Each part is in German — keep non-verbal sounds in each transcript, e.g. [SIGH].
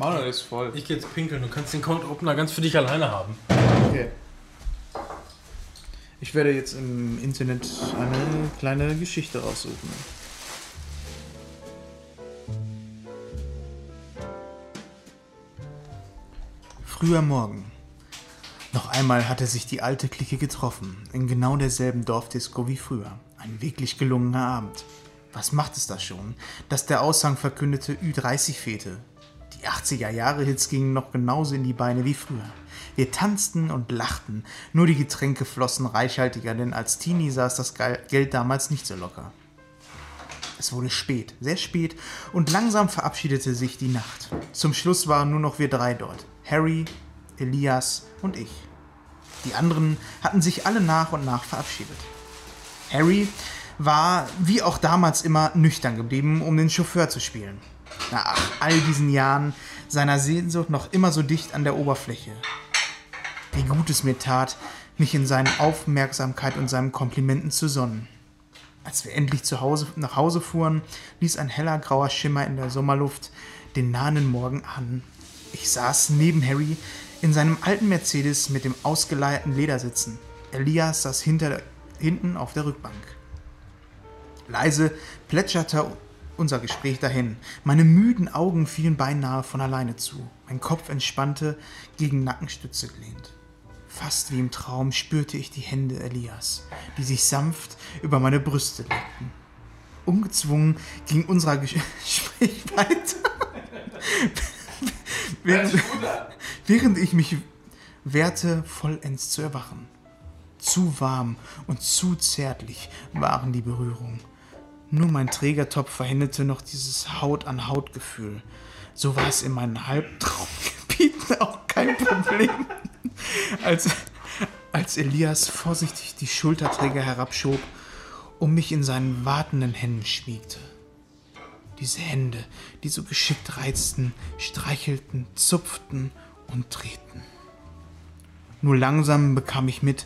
Manuel ist voll. Ich geh jetzt pinkeln. Du kannst den Cold Opener ganz für dich alleine haben. Okay. Ich werde jetzt im Internet eine kleine Geschichte raussuchen. Früher Morgen. Noch einmal hatte sich die alte Clique getroffen, in genau derselben Dorfdisco wie früher. Ein wirklich gelungener Abend. Was macht es da schon, dass der Aushang verkündete Ü30 fehlte? Die 80er Jahre Hits gingen noch genauso in die Beine wie früher. Wir tanzten und lachten, nur die Getränke flossen reichhaltiger, denn als Teenie saß das Ge- Geld damals nicht so locker. Es wurde spät, sehr spät, und langsam verabschiedete sich die Nacht. Zum Schluss waren nur noch wir drei dort. Harry, Elias und ich. Die anderen hatten sich alle nach und nach verabschiedet. Harry war, wie auch damals immer, nüchtern geblieben, um den Chauffeur zu spielen. Nach all diesen Jahren seiner Sehnsucht noch immer so dicht an der Oberfläche. Wie gut es mir tat, mich in seinen Aufmerksamkeit und seinen Komplimenten zu sonnen. Als wir endlich zu Hause, nach Hause fuhren, ließ ein heller grauer Schimmer in der Sommerluft den nahenden Morgen an. Ich saß neben Harry in seinem alten Mercedes mit dem ausgeleierten Ledersitzen. Elias saß hinter, hinten auf der Rückbank. Leise plätscherte unser Gespräch dahin. Meine müden Augen fielen beinahe von alleine zu. Mein Kopf entspannte, gegen Nackenstütze gelehnt. Fast wie im Traum spürte ich die Hände Elias, die sich sanft über meine Brüste legten. Ungezwungen ging unser [LAUGHS] Gespräch weiter. [LAUGHS] während, während ich mich wehrte, vollends zu erwachen. Zu warm und zu zärtlich waren die Berührungen. Nur mein Trägertopf verhinderte noch dieses Haut-an-Haut-Gefühl. So war es in meinen Halbtraumgebieten auch kein Problem. Als, als Elias vorsichtig die Schulterträger herabschob und mich in seinen wartenden Händen schmiegte. Diese Hände, die so geschickt reizten, streichelten, zupften und drehten. Nur langsam bekam ich mit,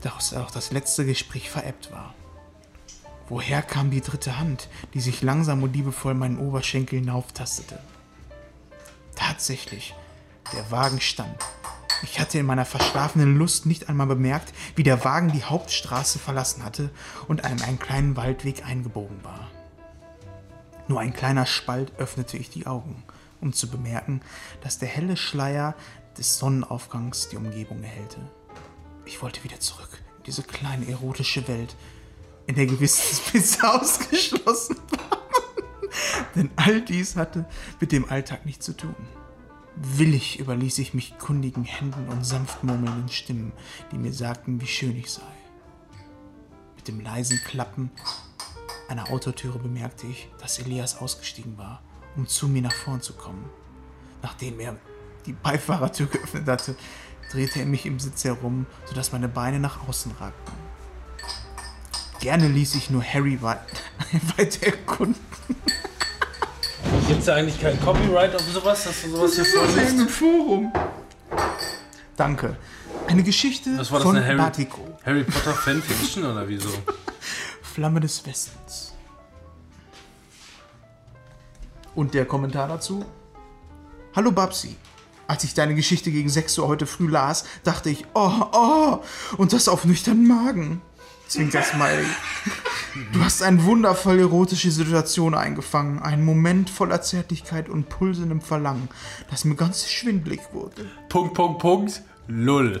dass auch das letzte Gespräch verebbt war. Woher kam die dritte Hand, die sich langsam und liebevoll meinen Oberschenkel hinauftastete? Tatsächlich, der Wagen stand. Ich hatte in meiner verschlafenen Lust nicht einmal bemerkt, wie der Wagen die Hauptstraße verlassen hatte und an einen kleinen Waldweg eingebogen war. Nur ein kleiner Spalt öffnete ich die Augen, um zu bemerken, dass der helle Schleier des Sonnenaufgangs die Umgebung erhellte. Ich wollte wieder zurück in diese kleine erotische Welt, in der gewisse Spitze [LAUGHS] ausgeschlossen war. Denn all dies hatte mit dem Alltag nichts zu tun. Willig überließ ich mich kundigen Händen und sanft murmelnden Stimmen, die mir sagten, wie schön ich sei. Mit dem leisen Klappen einer Autotüre bemerkte ich, dass Elias ausgestiegen war, um zu mir nach vorn zu kommen. Nachdem er die Beifahrertür geöffnet hatte, drehte er mich im Sitz herum, sodass meine Beine nach außen ragten. Gerne ließ ich nur Harry wei- [LAUGHS] weiter erkunden. Gibt es eigentlich kein Copyright auf sowas, dass du sowas hier vorliest? im Forum. Danke. Eine Geschichte Was war das, von eine Harry, Batiko. Harry Potter Fanfiction oder wieso? Flamme des Westens. Und der Kommentar dazu? Hallo Babsi. Als ich deine Geschichte gegen 6 Uhr heute früh las, dachte ich, oh, oh, und das auf nüchternen Magen. Zwinker Smiley. Du hast eine wundervoll erotische Situation eingefangen. Einen Moment voller Zärtlichkeit und pulsendem Verlangen, das mir ganz schwindlig wurde. Punkt, Punkt, Punkt. Lull.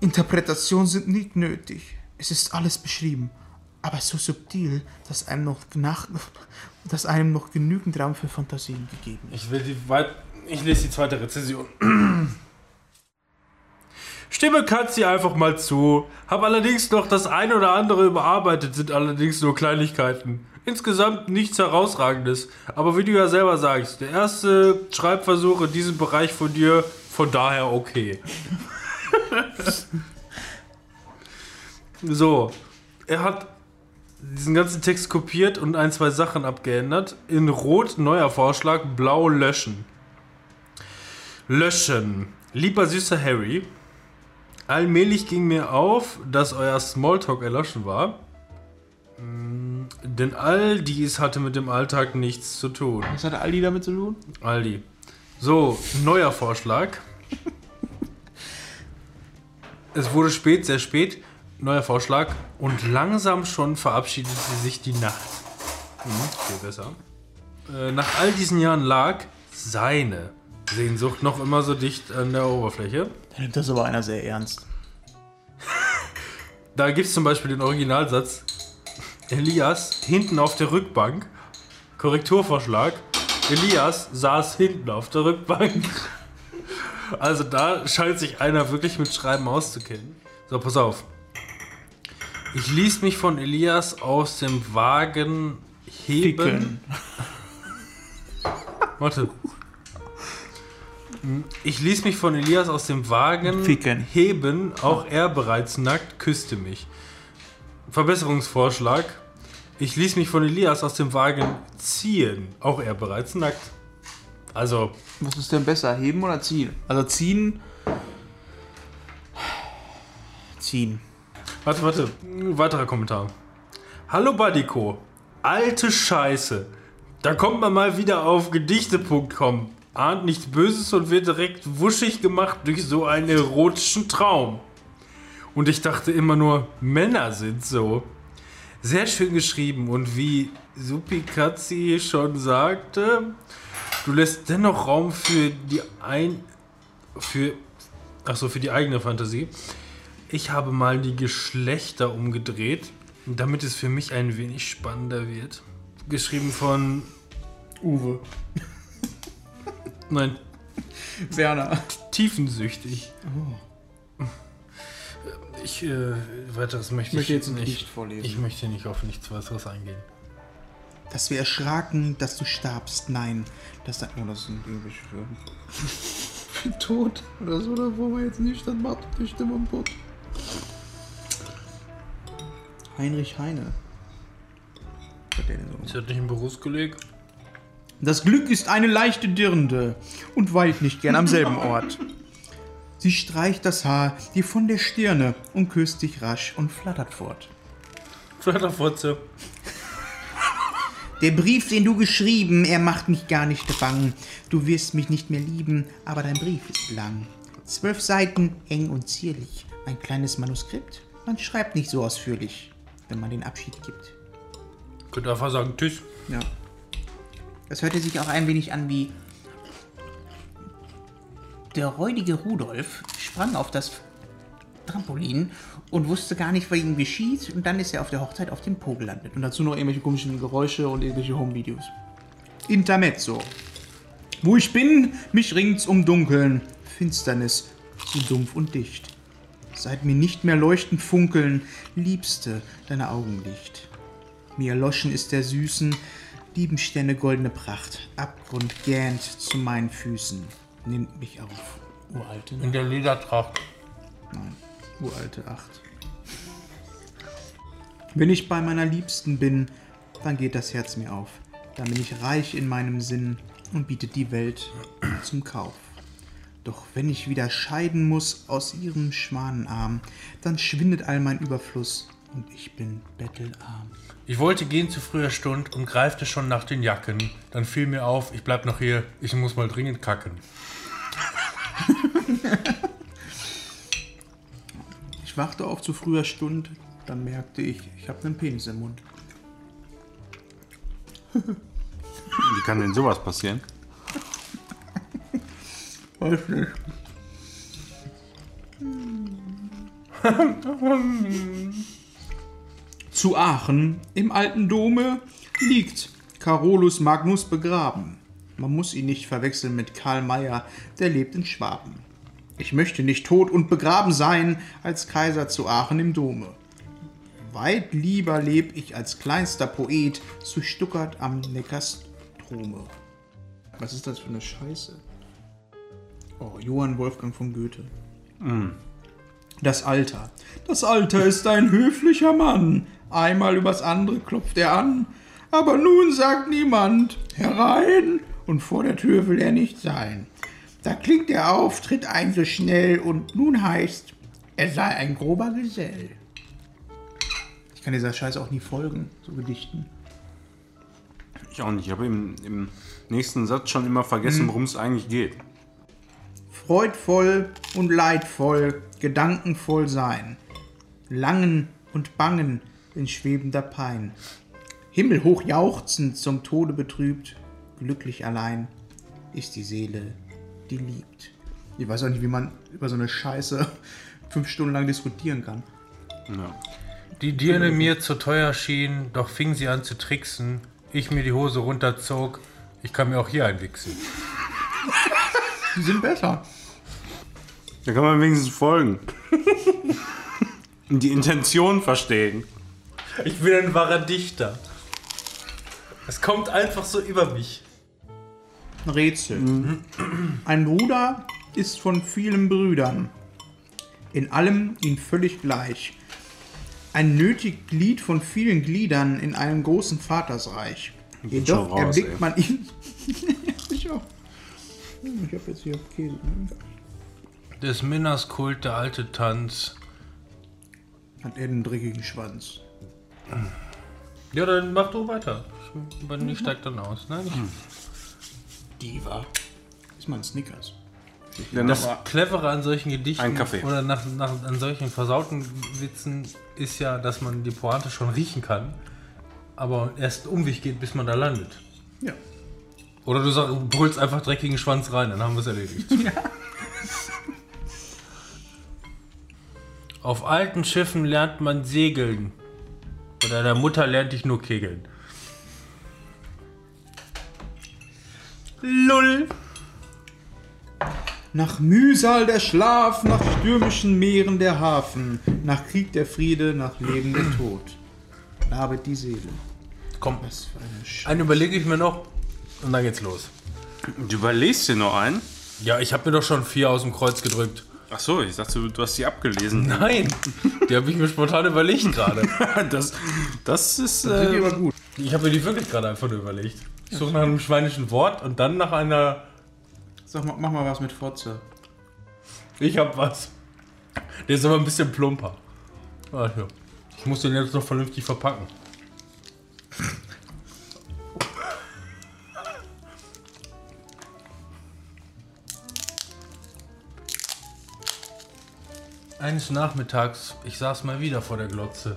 Interpretationen sind nicht nötig. Es ist alles beschrieben, aber so subtil, dass einem noch, nach, dass einem noch genügend Raum für Fantasien gegeben ist. Ich will die weit. Ich lese die zweite Rezension. Stimme Katzi einfach mal zu. Hab allerdings noch das ein oder andere überarbeitet, sind allerdings nur Kleinigkeiten. Insgesamt nichts herausragendes. Aber wie du ja selber sagst, der erste Schreibversuch in diesem Bereich von dir, von daher okay. [LAUGHS] so, er hat diesen ganzen Text kopiert und ein, zwei Sachen abgeändert. In Rot neuer Vorschlag, Blau löschen. Löschen. Lieber süßer Harry, allmählich ging mir auf, dass euer Smalltalk erloschen war. Mm, Denn all dies hatte mit dem Alltag nichts zu tun. Was hat Aldi damit zu tun? Aldi. So, neuer Vorschlag. es wurde spät, sehr spät. Neuer Vorschlag. Und langsam schon verabschiedet sie sich die Nacht. Hm, viel besser. Äh, nach all diesen Jahren lag seine Sehnsucht noch immer so dicht an der Oberfläche. Da nimmt das aber einer sehr ernst. [LAUGHS] Da gibt es zum Beispiel den Originalsatz: Elias hinten auf der Rückbank. Korrekturvorschlag: Elias saß hinten auf der Rückbank. [LAUGHS] Also da scheint sich einer wirklich mit Schreiben auszukennen. So, pass auf. Ich ließ mich von Elias aus dem Wagen heben. [LAUGHS] Warte. Ich ließ mich von Elias aus dem Wagen Ficken. heben, auch er bereits nackt küsste mich. Verbesserungsvorschlag. Ich ließ mich von Elias aus dem Wagen ziehen, auch er bereits nackt. Also, Was ist denn besser, heben oder ziehen? Also ziehen. Ziehen. warte, warte, ein weiterer Kommentar. Hallo Badiko, alte Scheiße. Da kommt man mal wieder auf gedichte.com, ahnt nichts Böses und wird direkt wuschig gemacht durch so einen erotischen Traum. Und ich dachte immer nur, Männer sind so. Sehr schön geschrieben und wie Supikazi schon sagte, du lässt dennoch Raum für die ein für ach so, für die eigene Fantasie. Ich habe mal die Geschlechter umgedreht, damit es für mich ein wenig spannender wird. Geschrieben von Uwe. Nein, Werner. tiefensüchtig. Ich äh, weiteres möchte Ich möchte ich jetzt nicht. Gedicht vorlesen. Ich möchte nicht auf nichts weiteres eingehen. Dass wir erschraken, dass du starbst. Nein. Das sagt oh, das sind irgendwelche für tot oder so, da wollen wir jetzt nicht, das macht die Stimme am Pott. Heinrich Heine. Was hat der denn so? Ist das nicht ein Berufskolleg? Das Glück ist eine leichte Dirnde und weilt nicht gern am selben Ort. Sie streicht das Haar dir von der Stirne und küsst dich rasch und flattert fort. Flatterfotze. Der Brief, den du geschrieben, er macht mich gar nicht bang. Du wirst mich nicht mehr lieben, aber dein Brief ist lang. Zwölf Seiten, eng und zierlich. Ein kleines Manuskript. Man schreibt nicht so ausführlich, wenn man den Abschied gibt. Könnte einfach sagen, tschüss. Ja. Das hörte sich auch ein wenig an wie. Der räudige Rudolf sprang auf das Trampolin und wusste gar nicht, was ihm geschieht. Und dann ist er auf der Hochzeit auf dem Po gelandet. Und dazu noch irgendwelche komischen Geräusche und irgendwelche Home-Videos. Intermezzo. Wo ich bin, mich ringt's um Dunkeln. Finsternis, zu dumpf und dicht. Seit mir nicht mehr leuchtend funkeln, Liebste, deine Augenlicht. Mir erloschen ist der süßen, lieben Sterne goldene Pracht. Abgrund gähnt zu meinen Füßen. Nimmt mich auf. Uralte In der Ledertracht. Nein, uralte Acht. Wenn ich bei meiner Liebsten bin, dann geht das Herz mir auf. Dann bin ich reich in meinem Sinn und bietet die Welt zum Kauf. Doch wenn ich wieder scheiden muss aus ihrem Schwanenarm, dann schwindet all mein Überfluss und ich bin bettelarm. Ich wollte gehen zu früher Stund und greifte schon nach den Jacken. Dann fiel mir auf, ich bleib noch hier, ich muss mal dringend kacken. [LAUGHS] Ich wachte auf zu früher Stund, dann merkte ich, ich habe einen Penis im Mund. Wie kann denn sowas passieren? [LAUGHS] Weiß nicht. [LAUGHS] Zu Aachen im alten Dome liegt Carolus Magnus begraben. Man muss ihn nicht verwechseln mit Karl Mayer, der lebt in Schwaben. Ich möchte nicht tot und begraben sein als Kaiser zu Aachen im Dome. Weit lieber leb ich als kleinster Poet zu Stuttgart am Neckarstrome. Was ist das für eine Scheiße? Oh, Johann Wolfgang von Goethe. Das Alter. Das Alter ist ein höflicher Mann. Einmal übers andere klopft er an. Aber nun sagt niemand herein und vor der Tür will er nicht sein. Da klingt er auf, tritt ein so schnell und nun heißt, er sei ein grober Gesell. Ich kann dieser Scheiße auch nie folgen, so Gedichten. Ich auch nicht. Ich habe im, im nächsten Satz schon immer vergessen, worum es eigentlich geht. Freudvoll und leidvoll, gedankenvoll sein. Langen und bangen in schwebender Pein. Himmelhoch jauchzend, zum Tode betrübt, glücklich allein ist die Seele, die liebt. Ich weiß auch nicht, wie man über so eine Scheiße [LAUGHS] fünf Stunden lang diskutieren kann. Ja. Die Dirne mir zu teuer schien, doch fing sie an zu tricksen. Ich mir die Hose runterzog. Ich kann mir auch hier einwichsen. [LAUGHS] Die sind besser. Da kann man wenigstens folgen. [LAUGHS] Und die Intention verstehen. Ich bin ein wahrer Dichter. Es kommt einfach so über mich. Ein Rätsel. Ein Bruder ist von vielen Brüdern. In allem ihn völlig gleich. Ein nötig Glied von vielen Gliedern in einem großen Vatersreich. Jedoch raus, erblickt ey. man ihn. [LAUGHS] ich auch. Hm, Ich hab jetzt hier Käse. ne? Des Minners Kult, der alte Tanz. Hat er einen dreckigen Schwanz. Ja, dann mach du weiter. Ich, bin- ich steig dann aus. Nein, ich, Diva. Ist mal ein Snickers. Das Clevere an solchen Gedichten oder nach, nach, an solchen versauten Witzen ist ja, dass man die Pointe schon riechen kann, aber erst einen Umweg geht, bis man da landet. Ja. Oder du brüllst einfach dreckigen Schwanz rein, dann haben wir es erledigt. [LAUGHS] Auf alten Schiffen lernt man segeln. Bei deiner Mutter lernt ich nur kegeln. Lull. Nach Mühsal der Schlaf, nach stürmischen Meeren der Hafen, nach Krieg der Friede, nach Leben der Tod. Labet die Seele. Komm, Was für eine Sch einen überlege ich mir noch und dann geht's los. du überlegst dir noch einen? Ja, ich habe mir doch schon vier aus dem Kreuz gedrückt. Ach so, ich dachte, du, hast die abgelesen. [LAUGHS] Nein, die habe ich mir spontan überlegt gerade. [LAUGHS] Das, das ist. Sind die Äh, aber gut. Ich habe mir die wirklich gerade einfach nur überlegt. Ich suche nach einem schweinischen Wort und dann nach einer. Sag mal, mach mal was mit Fotze. Ich hab was. Der ist aber ein bisschen plumper. Ach ja. Ich muss den jetzt noch vernünftig verpacken. Eines Nachmittags, ich saß mal wieder vor der Glotze.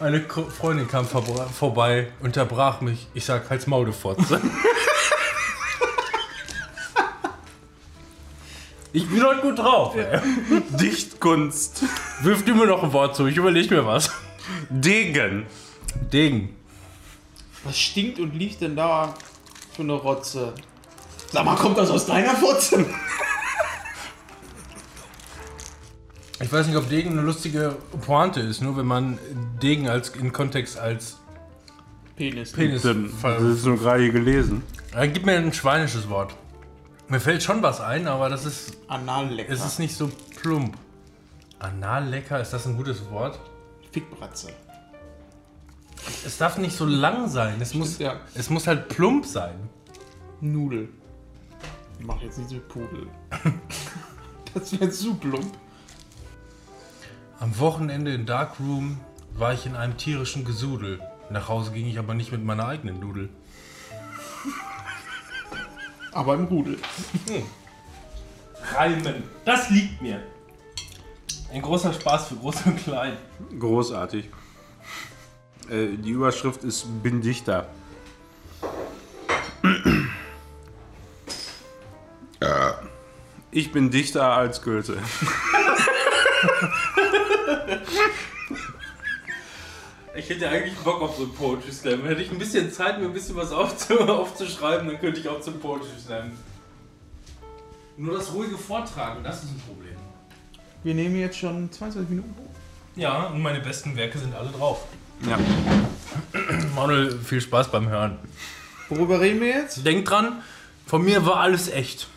Eine Ko- Freundin kam vorbei- unterbrach mich. Ich sag, halt's Maul, du Fotze. [LAUGHS] Ich bin heute gut drauf. Ey. Dichtkunst. Wirf dir mir noch ein Wort zu, ich überleg mir was. Degen. Degen. Was stinkt und liegt denn da für eine Rotze? Sag mal, kommt das aus deiner Fotze? Ich weiß nicht, ob Degen eine lustige Pointe ist, nur wenn man Degen als in Kontext als Penis. Penis. Dann das ist nur gerade hier gelesen. Äh, Gib mir ein schweinisches Wort. Mir fällt schon was ein, aber das ist, Anallecker. es ist nicht so plump. Anallecker, ist das ein gutes Wort? Fickbratze. Es darf nicht so lang sein. Es, muss, ja. es muss halt plump sein. Nudel. Ich mach jetzt nicht so Pudel. [LAUGHS] das wäre zu plump. Am Wochenende in Darkroom war ich in einem tierischen Gesudel. Nach Hause ging ich aber nicht mit meiner eigenen Nudel. [LAUGHS] Aber im Rudel. Reimen. Das liegt mir. Ein großer Spaß für Groß und Klein. Großartig. Äh, die Überschrift ist Bin Dichter. Ich bin dichter als Goethe. [LAUGHS] Ich hätte eigentlich Bock auf so einen Poetry Slam. Hätte ich ein bisschen Zeit, mir ein bisschen was aufzu [LAUGHS] aufzuschreiben, dann könnte ich auch zum Poetry Slam. Nur das ruhige Vortragen, das ist ein Problem. Wir nehmen jetzt schon 22 Minuten hoch. Ja, und meine besten Werke sind alle drauf. Ja. [CLEARS THROAT] Manuel, viel Spaß beim Hören. Worüber reden wir jetzt? Denk dran, von mir war alles echt.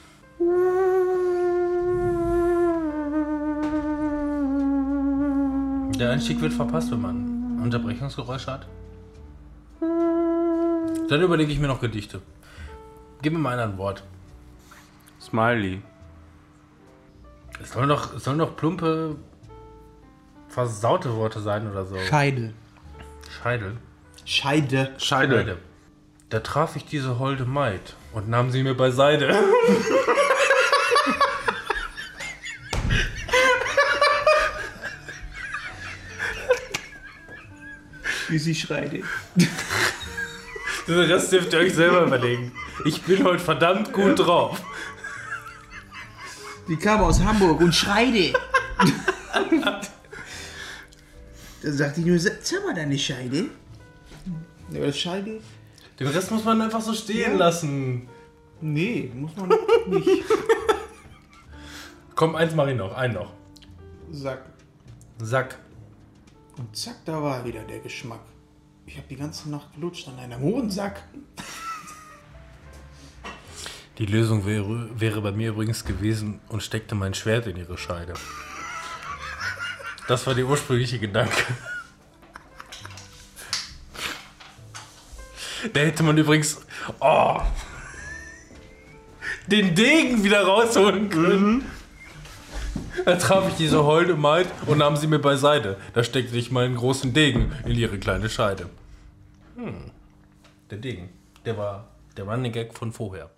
Der Einstieg wird verpasst, wenn man Unterbrechungsgeräusche hat. Dann überlege ich mir noch Gedichte. Gib mir mal ein Wort. Smiley. Es sollen doch, es sollen doch plumpe, versaute Worte sein oder so. Scheide. Scheidel. Scheide. Scheide. Scheide. Da traf ich diese holde Maid und nahm sie mir beiseite. [LAUGHS] Wie sie schreit. Den Rest dürft ihr euch selber überlegen. Ich bin heute verdammt gut drauf. Die kam aus Hamburg und schreite. da sagte ich nur, sag mal deine Scheide. Aber Scheide? Den Rest muss man einfach so stehen Ja. lassen. Nee, muss man nicht. Komm, eins mach ich noch, einen noch. Sag. Sack. Und zack, da war wieder der Geschmack. Ich habe die ganze Nacht gelutscht an einem Hohensack. Die Lösung wäre, wäre bei mir übrigens gewesen und steckte mein Schwert in ihre Scheide. Das war der ursprüngliche Gedanke. Da hätte man übrigens oh, den Degen wieder rausholen können. Da traf ich diese holde Maid und nahm sie mir beiseite. Da steckte ich meinen großen Degen in ihre kleine Scheide. Hm. Der Degen, der war der Running Gag von vorher.